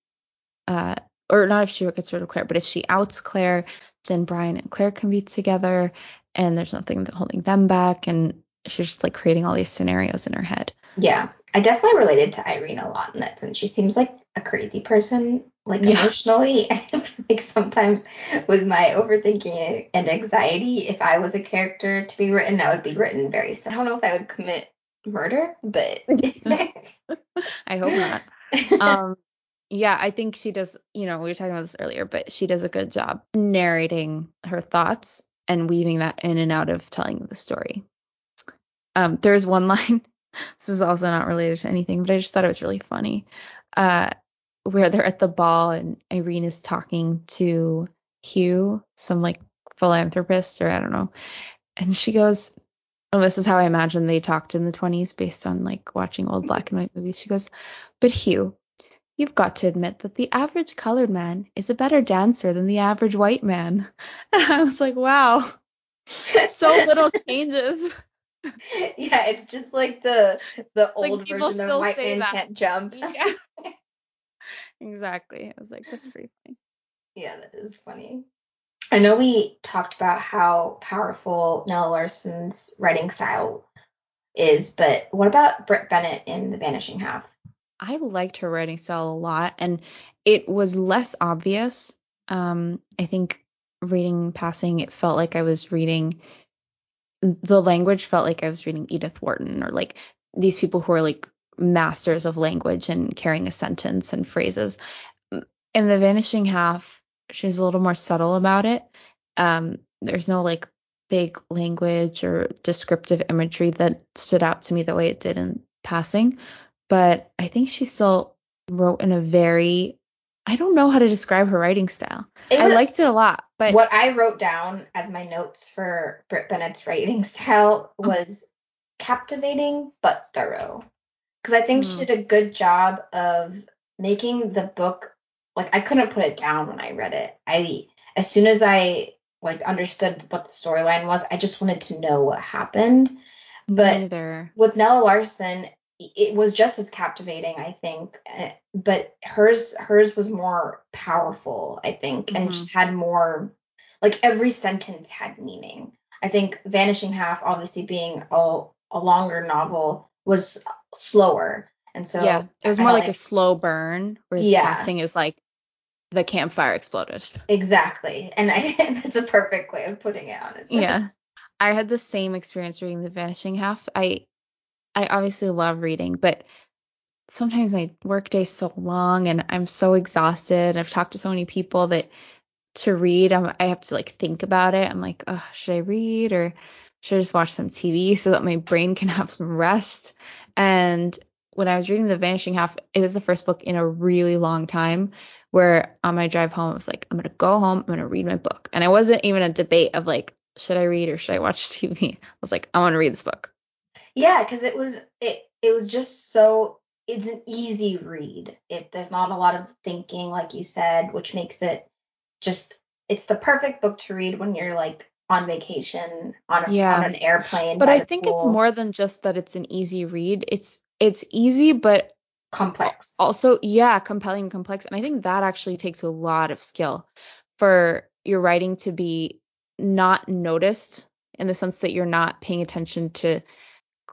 uh, or not if she gets rid of Claire, but if she outs Claire, then Brian and Claire can be together, and there's nothing holding them back, and she's just like creating all these scenarios in her head.
Yeah, I definitely related to Irene a lot in that sense. She seems like a crazy person, like yeah. emotionally. [laughs] I feel like sometimes with my overthinking and anxiety, if I was a character to be written, I would be written very. So I don't know if I would commit murder, but [laughs]
I hope not. [laughs] Um, yeah, I think she does. You know, we were talking about this earlier, but she does a good job narrating her thoughts and weaving that in and out of telling the story. Um, there's one line. This is also not related to anything, but I just thought it was really funny. Uh, where they're at the ball and Irene is talking to Hugh, some like philanthropist or I don't know. And she goes, and this is how I imagine they talked in the 20s based on like watching old black and white movies. She goes, But Hugh, you've got to admit that the average colored man is a better dancer than the average white man. [laughs] And I was like, wow, [laughs] so little [laughs] changes. [laughs]
Yeah, it's just like the the old like version of white man that. can't jump. Yeah. [laughs]
exactly. I was like, that's pretty funny.
Yeah, that is funny. I know we talked about how powerful Nella Larsen's writing style is, but what about Brit Bennett in The Vanishing Half?
I liked her writing style a lot, and it was less obvious. Um, I think reading passing, it felt like I was reading the language felt like I was reading Edith Wharton or like these people who are like masters of language and carrying a sentence and phrases. In The Vanishing Half, she's a little more subtle about it. Um, there's no like big language or descriptive imagery that stood out to me the way it did in passing, but I think she still wrote in a very I don't know how to describe her writing style. Was, I liked it a lot, but
what I wrote down as my notes for Brit Bennett's writing [laughs] style oh. was captivating but thorough because I think mm. she did a good job of making the book like I couldn't put it down when I read it. I as soon as I like understood what the storyline was, I just wanted to know what happened. But Neither. with Nella Larsen, it was just as captivating, I think. Eh, but hers hers was more powerful, I think, mm-hmm. and just had more like every sentence had meaning. I think Vanishing Half, obviously being a, a longer novel, was slower. And so
Yeah, it was more like, like, a slow burn where yeah. passing is like the campfire exploded.
Exactly. And I, [laughs] that's a perfect way of putting it, honestly.
Yeah. I had the same experience reading The Vanishing Half. I I obviously love reading, but sometimes my workday's so long and I'm so exhausted. And I've talked to so many people that to read, I'm, i have to like think about it. I'm like, oh, should I read or should I just watch some TV [laughs] so that my brain can have some rest? And when I was reading The Vanishing Half, it was the first book in a really long time where on my drive home, I was like, I'm going to go home, I'm going to read my book. And it wasn't even a debate of like, should I read or should I watch [laughs] TV? I was like, I want to read this book.
Yeah, because it was it it was just so it's an easy read. It there's not a lot of thinking, like you said, which makes it just it's the perfect book to read when you're like on vacation on a, yeah. on an airplane.
But I think pool. it's more than just that it's an easy read. It's it's easy but
complex.
Also, yeah, compelling and complex. And I think that actually takes a lot of skill for your writing to be not noticed in the sense that you're not paying attention to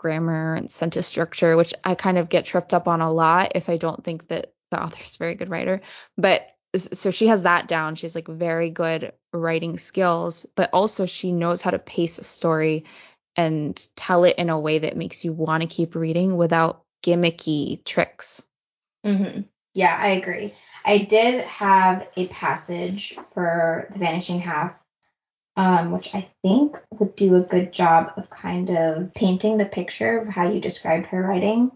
grammar and sentence structure, which I kind of get tripped up on a lot if I don't think that the author is a very good writer. But so she has that down. She's like very good writing skills, but also she knows how to pace a story and tell it in a way that makes you want to keep reading without gimmicky tricks.
Mm-hmm. Yeah, I agree. I did have a passage for The Vanishing Half, um, which I think would do a good job of kind of painting the picture of how you described her writing.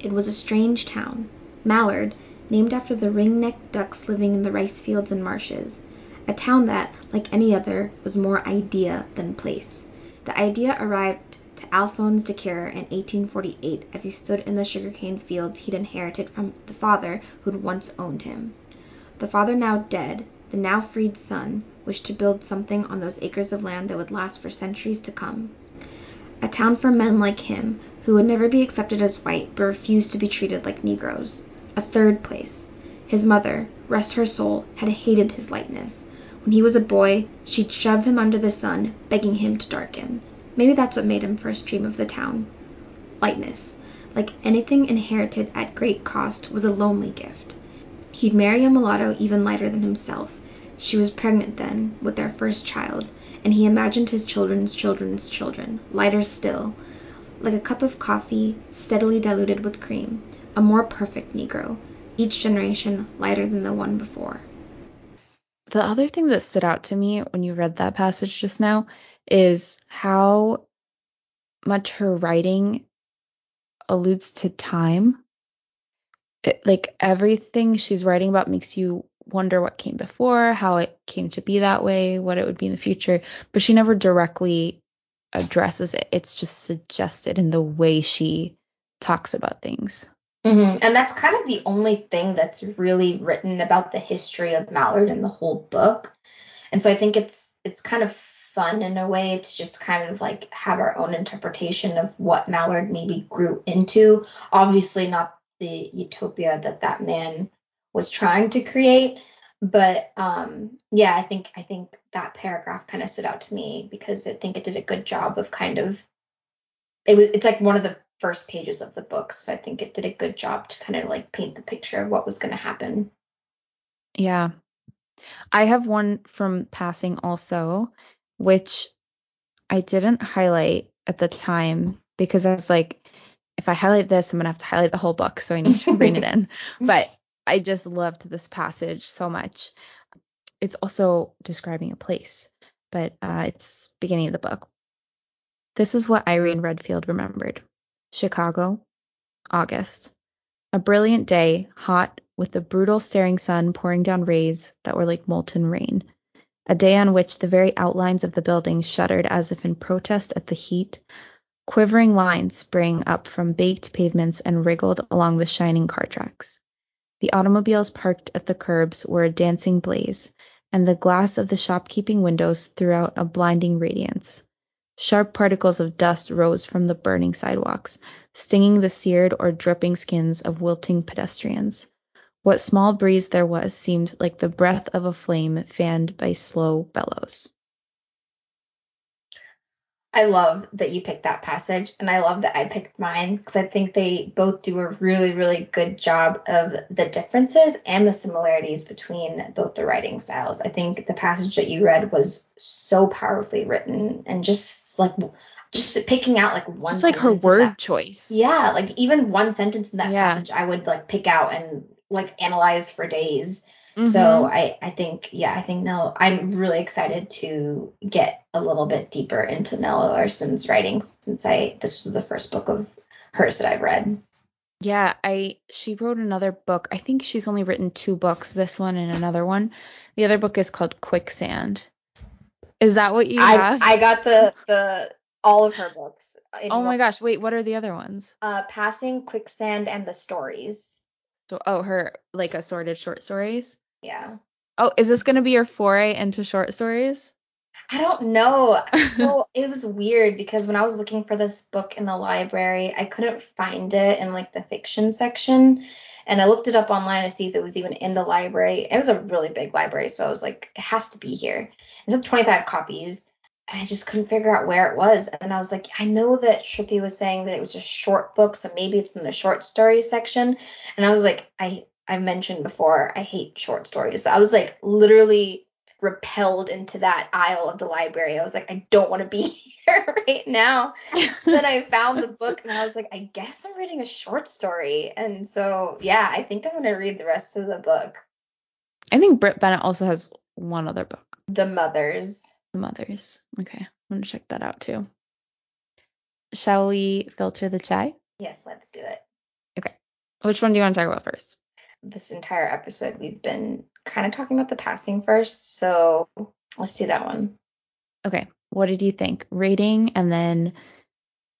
It was a strange town, Mallard, named after the ring-necked ducks living in the rice fields and marshes. A town that, like any other, was more idea than place. The idea arrived to Alphonse Decatur in 1848 as he stood in the sugarcane fields he'd inherited from the father who'd once owned him. The father now dead, the now freed son, wished to build something on those acres of land that would last for centuries to come. A town for men like him, who would never be accepted as white but refused to be treated like Negroes. A third place. His mother, rest her soul, had hated his lightness. When he was a boy, she'd shove him under the sun, begging him to darken. Maybe that's what made him first dream of the town. Lightness, like anything inherited at great cost, was a lonely gift. He'd marry a mulatto even lighter than himself. She was pregnant then, with their first child, and he imagined his children's children's children, lighter still, like a cup of coffee steadily diluted with cream, a more perfect Negro, each generation lighter than the one before.
The other thing that stood out to me when you read that passage just now is how much her writing alludes to time. It, like everything she's writing about makes you wonder what came before, how it came to be that way, what it would be in the future, but she never directly addresses it. It's just suggested in the way she talks about things.
Mm-hmm. And that's kind of the only thing that's really written about the history of Mallard in the whole book. And so I think it's it's kind of fun in a way to just kind of like have our own interpretation of what Mallard maybe grew into. Obviously, not the utopia that that man was trying to create, but um, yeah, I think I think that paragraph kind of stood out to me because I think it did a good job of kind of it was it's like one of the first pages of the book, so I think it did a good job to kind of like paint the picture of what was going to happen.
Yeah. I have one from passing also, which I didn't highlight at the time because I was like, if I highlight this, I'm gonna have to highlight the whole book, so I need to bring it in. [laughs] But I just loved this passage so much. It's also describing a place, but uh, it's beginning of the book. This is what Irene Redfield remembered. Chicago, August. A brilliant day, hot, with the brutal staring sun pouring down rays that were like molten rain. A day on which the very outlines of the buildings shuddered as if in protest at the heat. Quivering lines sprang up from baked pavements and wriggled along the shining car tracks. The automobiles parked at the curbs were a dancing blaze, and the glass of the shopkeeping windows threw out a blinding radiance. Sharp particles of dust rose from the burning sidewalks, stinging the seared or dripping skins of wilting pedestrians. What small breeze there was seemed like the breath of a flame fanned by slow bellows.
I love that you picked that passage, and I love that I picked mine because I think they both do a really, really good job of the differences and the similarities between both the writing styles. I think the passage that you read was so powerfully written and just like just picking out like one
just like her word that, choice
yeah like even one sentence in that yeah. passage i would like pick out and like analyze for days mm-hmm. so i i think yeah i think no i'm really excited to get a little bit deeper into Nella Larsen's writing since i this was the first book of hers that i've read
yeah i she wrote another book i think she's only written two books this one and another one the other book is called quicksand is that what you
I,
have?
I got the the all of her books.
Oh my gosh! Wait, what are the other ones?
Uh, Passing, Quicksand, and the Stories.
So, oh, her like assorted short stories.
Yeah.
Oh, is this gonna be your foray into short stories?
I don't know. [laughs] so it was weird because when I was looking for this book in the library, I couldn't find it in like the fiction section. And I looked it up online to see if it was even in the library. It was a really big library, so I was like, it has to be here. It's like 25 copies. And I just couldn't figure out where it was. And I was like, I know that Shruti was saying that it was a short book, so maybe it's in the short story section. And I was like, I I mentioned before, I hate short stories. So I was like literally repelled into that aisle of the library. I was like, I don't want to be [laughs] here right now. [laughs] then I found the book and I was like, I guess I'm reading a short story. And so yeah, I think I'm gonna read the rest of the book.
I think Brit Bennett also has one other book.
The Mothers.
The Mothers. Okay. I'm gonna check that out too. Shall we filter the chai?
Yes, let's do it.
Okay. Which one do you want to talk about first?
This entire episode we've been kind of talking about the passing first, so let's do that one.
Okay. What did you think? Rating and then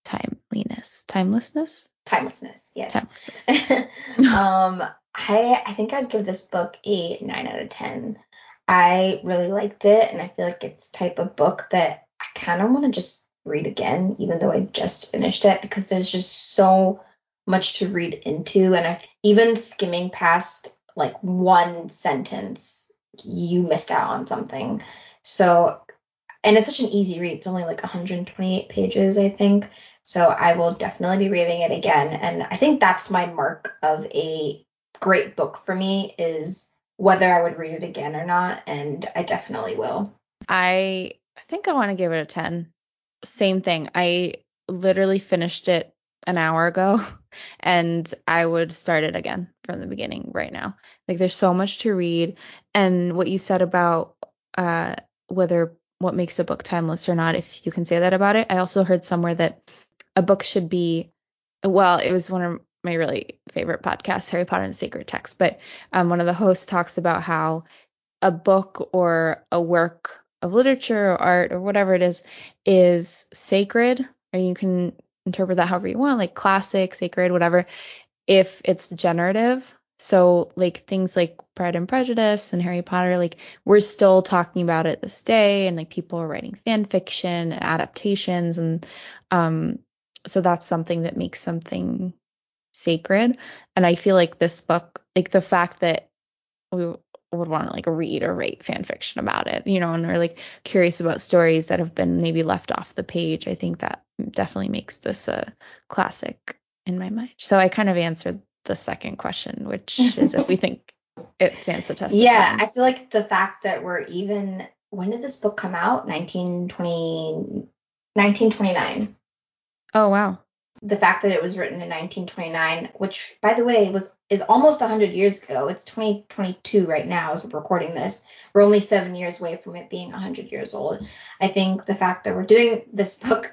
timeliness. Timelessness?
timelessness. Yes.
Timelessness. [laughs] [laughs]
um, I I think I'd give this book a nine out of ten. I really liked it, and I feel like it's type of book that I kind of want to just read again, even though I just finished it, because there's just so much to read into, and I've even skimming past like one sentence, you missed out on something. So, and it's such an easy read. It's only like 128 pages, I think. So I will definitely be reading it again, and I think that's my mark of a great book for me is whether I would read it again or not, and I definitely will.
I think I want to give it a 10. Same thing. I literally finished it an hour ago [laughs] and I would start it again from the beginning right now. Like there's so much to read and what you said about uh whether what makes a book timeless or not if you can say that about it. I also heard somewhere that a book should be well, it was one of my really favorite podcasts, Harry Potter and the Sacred Text. But um, one of the hosts talks about how a book or a work of literature or art or whatever it is is sacred, or you can interpret that however you want, like classic, sacred, whatever, if it's generative. So like things like Pride and Prejudice and Harry Potter, like we're still talking about it this day, and like people are writing fan fiction, adaptations, and um, so that's something that makes something sacred. And I feel like this book, like the fact that we would want to like read or write fan fiction about it, you know, and we're like curious about stories that have been maybe left off the page. I think that definitely makes this a classic in my mind. So I kind of answered the second question, which is if we [laughs] think it stands the test.
Yeah, I feel like the fact that we're even when did this book come out? 1920 1929.
Oh wow
the fact that it was written in 1929, which by the way was is almost 100 years ago. It's 2022 right now as we're recording this. We're only seven years away from it being 100 years old. I think the fact that we're doing this book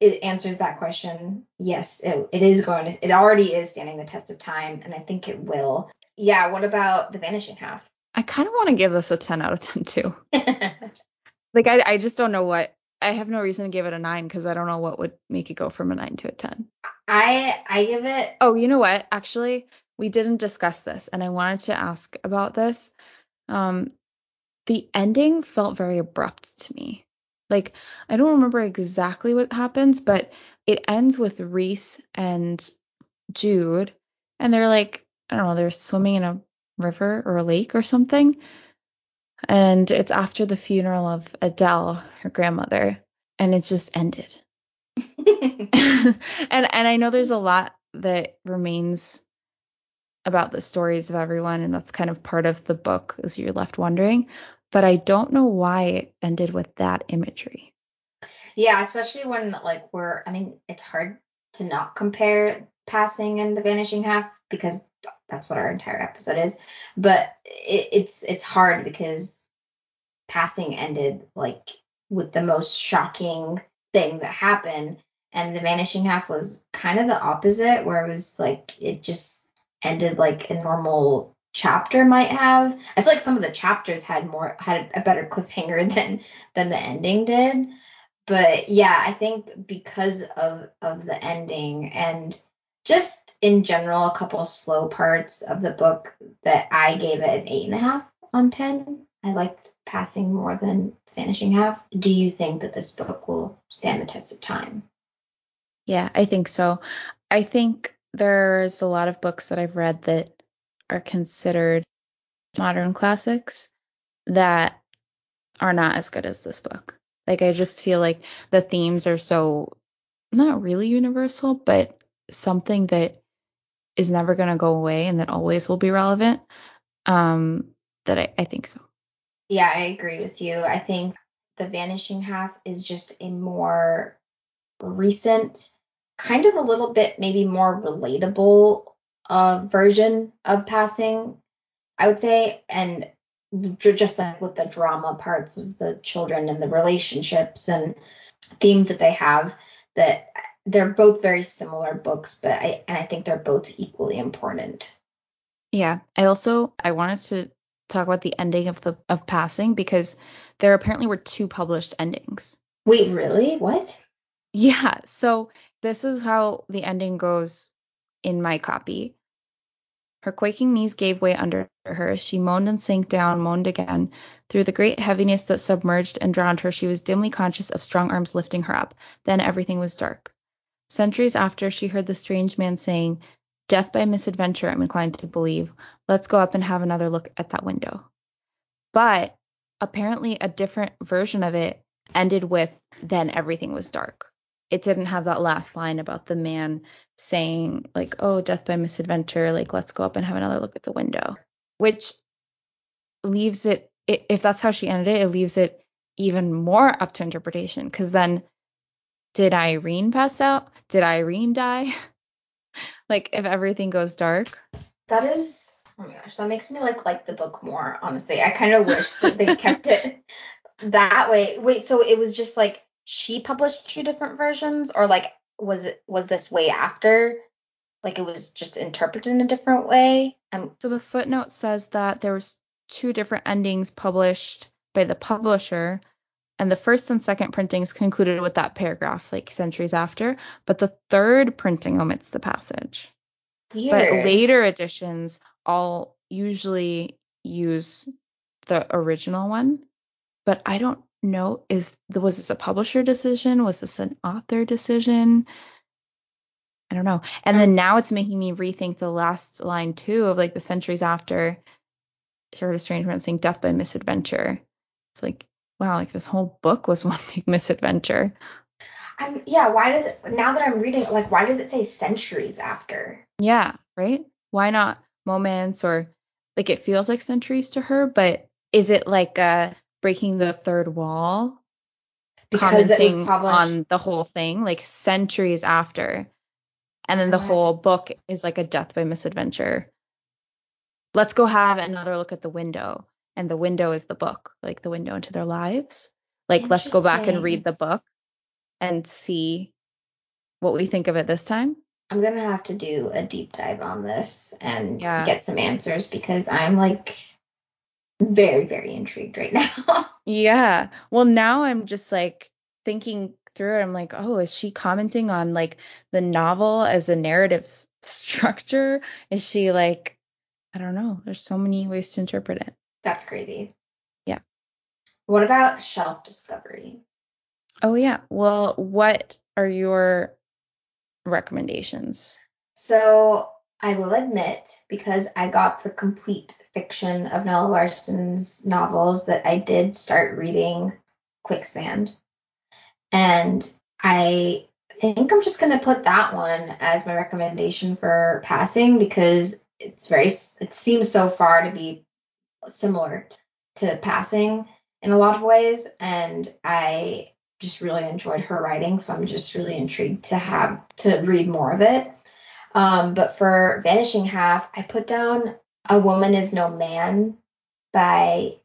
it answers that question. Yes, it, it is going to. It already is standing the test of time, and I think it will. Yeah. What about the vanishing half?
I kind of want to give this a 10 out of 10 too. [laughs] like I, I just don't know what I have no reason to give it a nine because I don't know what would make it go from a nine to a ten.
I I give it.
Oh, you know what? Actually, we didn't discuss this, and I wanted to ask about this. Um, the ending felt very abrupt to me. Like I don't remember exactly what happens, but it ends with Reese and Jude, and they're like I don't know, they're swimming in a river or a lake or something, and it's after the funeral of Adele, her grandmother, and it just ended. [laughs] and and I know there's a lot that remains about the stories of everyone, and that's kind of part of the book, as you're left wondering. But I don't know why it ended with that imagery.
Yeah, especially when like we're I mean, it's hard to not compare passing and the vanishing half because that's what our entire episode is. But it, it's it's hard because passing ended like with the most shocking thing that happened, and the vanishing half was kind of the opposite, where it was like it just ended like a normal chapter might have. I feel like some of the chapters had more had a better cliffhanger [laughs] than than the ending did. But yeah, I think because of of the ending and just in general, a couple slow parts of the book that I gave it an eight and a half on ten. I liked passing more than vanishing half. Do you think that this book will stand the test of time?
Yeah, I think so. I think there's a lot of books that I've read that are considered modern classics that are not as good as this book. Like I just feel like the themes are so not really universal, but something that is never going to go away and that always will be relevant. Um, that I, I think so.
Yeah, I agree with you. I think the vanishing half is just a more recent, kind of a little bit maybe more relatable uh, version of passing, I would say, and just like with the drama parts of the children and the relationships and themes that they have that they're both very similar books, but I and I think they're both equally important.
Yeah. I also I wanted to talk about the ending of the of passing because there apparently were two published endings.
Wait, really? What?
Yeah. So this is how the ending goes in my copy. Her quaking knees gave way under her. She moaned and sank down, moaned again. Through the great heaviness that submerged and drowned her, she was dimly conscious of strong arms lifting her up. Then everything was dark. Centuries after, she heard the strange man saying, Death by misadventure, I'm inclined to believe. Let's go up and have another look at that window. But apparently, a different version of it ended with, Then everything was dark it didn't have that last line about the man saying like oh death by misadventure like let's go up and have another look at the window which leaves it if that's how she ended it it leaves it even more up to interpretation because then did irene pass out? Did irene die? [laughs] Like if everything goes dark.
That is oh my gosh that makes me like like the book more honestly. I kind of wish that they kept it [laughs] that way. Wait so it was just like she published two different versions or like was it was this way after? Like it was just interpreted in a different way?
Um, so the footnote says that there was two different endings published by the publisher and the first and second printings concluded with that paragraph like centuries after but the third printing omits the passage. Weird. but later editions all usually use the original one but i don't know is the was this a publisher decision? Was this an author decision? I don't know. And then now it's making me rethink the last line too of like the centuries after heard a strange man saying death by misadventure. It's like, wow, like this whole book was [laughs] one big misadventure.
I'm, yeah, why does it now that I'm reading like why does it say centuries after?
Yeah, right? Why not moments or like it feels like centuries to her, but is it like a breaking the third wall because commenting on the whole thing like centuries after. And then the whole book is like a death by misadventure. Let's go have another look at the window. And the window is the book like the window into their lives. Like let's go back and read the book and see what we think of it this time.
I'm gonna have to do a deep dive on this and yeah. get some answers because i'm like very, very intrigued right now. [laughs]
yeah. Well, now I'm just like thinking through it. I'm like, oh, is she commenting on like the novel as a narrative [laughs] structure? Is she like, I don't know. There's so many ways to interpret it.
That's crazy.
Yeah.
What about shelf discovery?
Oh, yeah. Well, what are your recommendations?
So I will admit, because I got the complete fiction of Nella Larsen's novels, that I did start reading Quicksand. And I think I'm just going to put that one as my recommendation for passing because it's very, it seems so far to be similar to passing in a lot of ways. And I just really enjoyed her writing. So I'm just really intrigued to have to read more of it. Um, but for Vanishing Half, I put down A Woman Is No Man by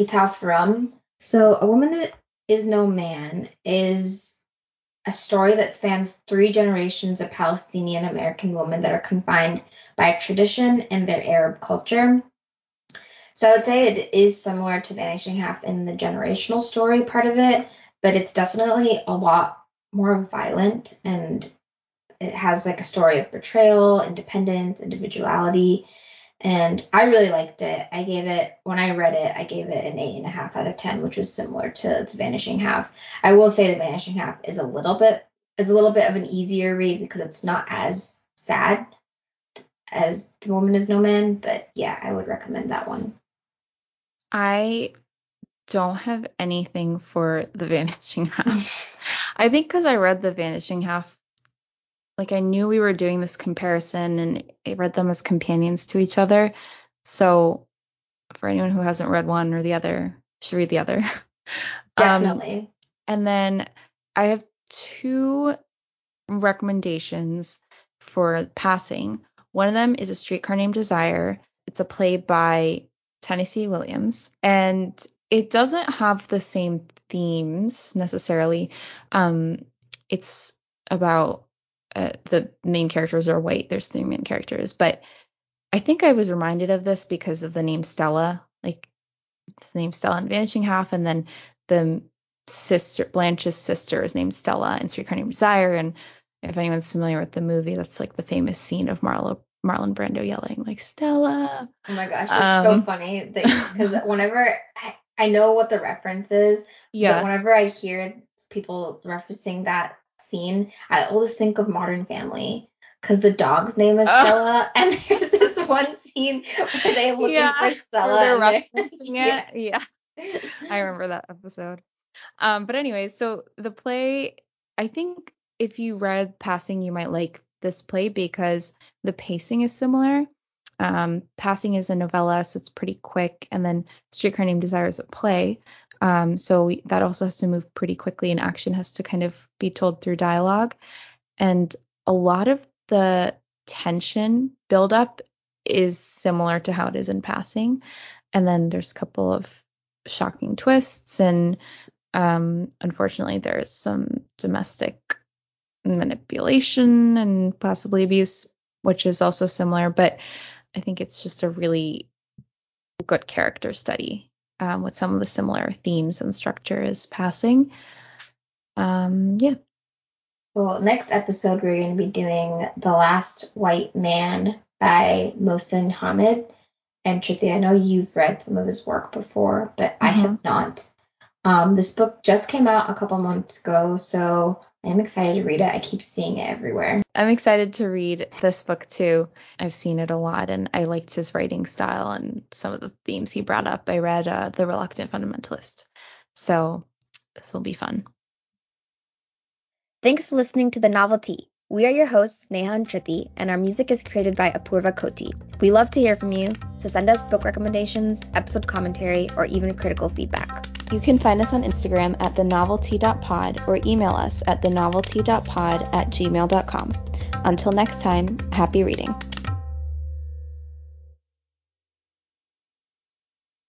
Etaf Rum. So A Woman Is No Man is a story that spans three generations of Palestinian American women that are confined by tradition and their Arab culture. So I would say it is similar to Vanishing Half in the generational story part of it, but it's definitely a lot more violent and it has like a story of betrayal, independence, individuality. And I really liked it. I gave it, when I read it, I gave it an eight and a half out of 10, which was similar to The Vanishing Half. I will say The Vanishing Half is a little bit, is a little bit of an easier read because it's not as sad as The Woman is No Man. But yeah, I would recommend that one.
I don't have anything for The Vanishing Half. I think because I read The Vanishing Half like I knew we were doing this comparison and I read them as companions to each other. So for anyone who hasn't read one or the other, should read the other. [laughs]
Definitely. Um,
and then I have two recommendations for passing. One of them is A Streetcar Named Desire. It's a play by Tennessee Williams, and it doesn't have the same themes necessarily. Um, it's about uh, the main characters are white. There's three main characters, but I think I was reminded of this because of the name Stella, like the name Stella in Vanishing Half, and then the sister Blanche's sister is named Stella in Streetcar Named Desire, and if anyone's familiar with the movie, that's like the famous scene of Marlo Marlon Brando yelling like Stella.
Oh my gosh, it's so
Um,
funny [laughs] because whenever I, I know what the reference is,
Yeah.
but whenever I hear people referencing that scene, I always think of Modern Family because the dog's name is
Oh.
Stella, [laughs] and there's this one scene where they're [laughs] looking
Yeah,
for Stella.
They're
and they're- [laughs]
referencing it. Yeah. I remember that episode. Um, but anyway, so the play, I think if you read Passing, you might like this play because the pacing is similar. Um, Passing is a novella, so it's pretty quick, and then Streetcar Named Desire is a play. Um, so that also has to move pretty quickly, and action has to kind of be told through dialogue. And a lot of the tension buildup is similar to how it is in Passing. And then there's a couple of shocking twists, and um, unfortunately, there's some domestic manipulation and possibly abuse, which is also similar. But I think it's just a really good character study um, with some of the similar themes and structures passing. Um, yeah.
Well, next episode we're going to be doing The Last White Man by Mohsin Hamid. And Shruti, I know you've read some of his work before, but I have not. Um, this book just came out a couple months ago, so I'm excited to read it. I keep seeing it everywhere.
I'm excited to read this book too. I've seen it a lot and I liked his writing style and some of the themes he brought up. I read uh, The Reluctant Fundamentalist. So this will be fun.
Thanks for listening to The Novel Tea. We are your hosts, Neha and Shruti, and our music is created by Apurva Koti. We love to hear from you, so send us book recommendations, episode commentary, or even critical feedback.
You can find us on Instagram at thenovelty.pod or email us at thenovelteapod at gmail.com. Until next time, happy reading.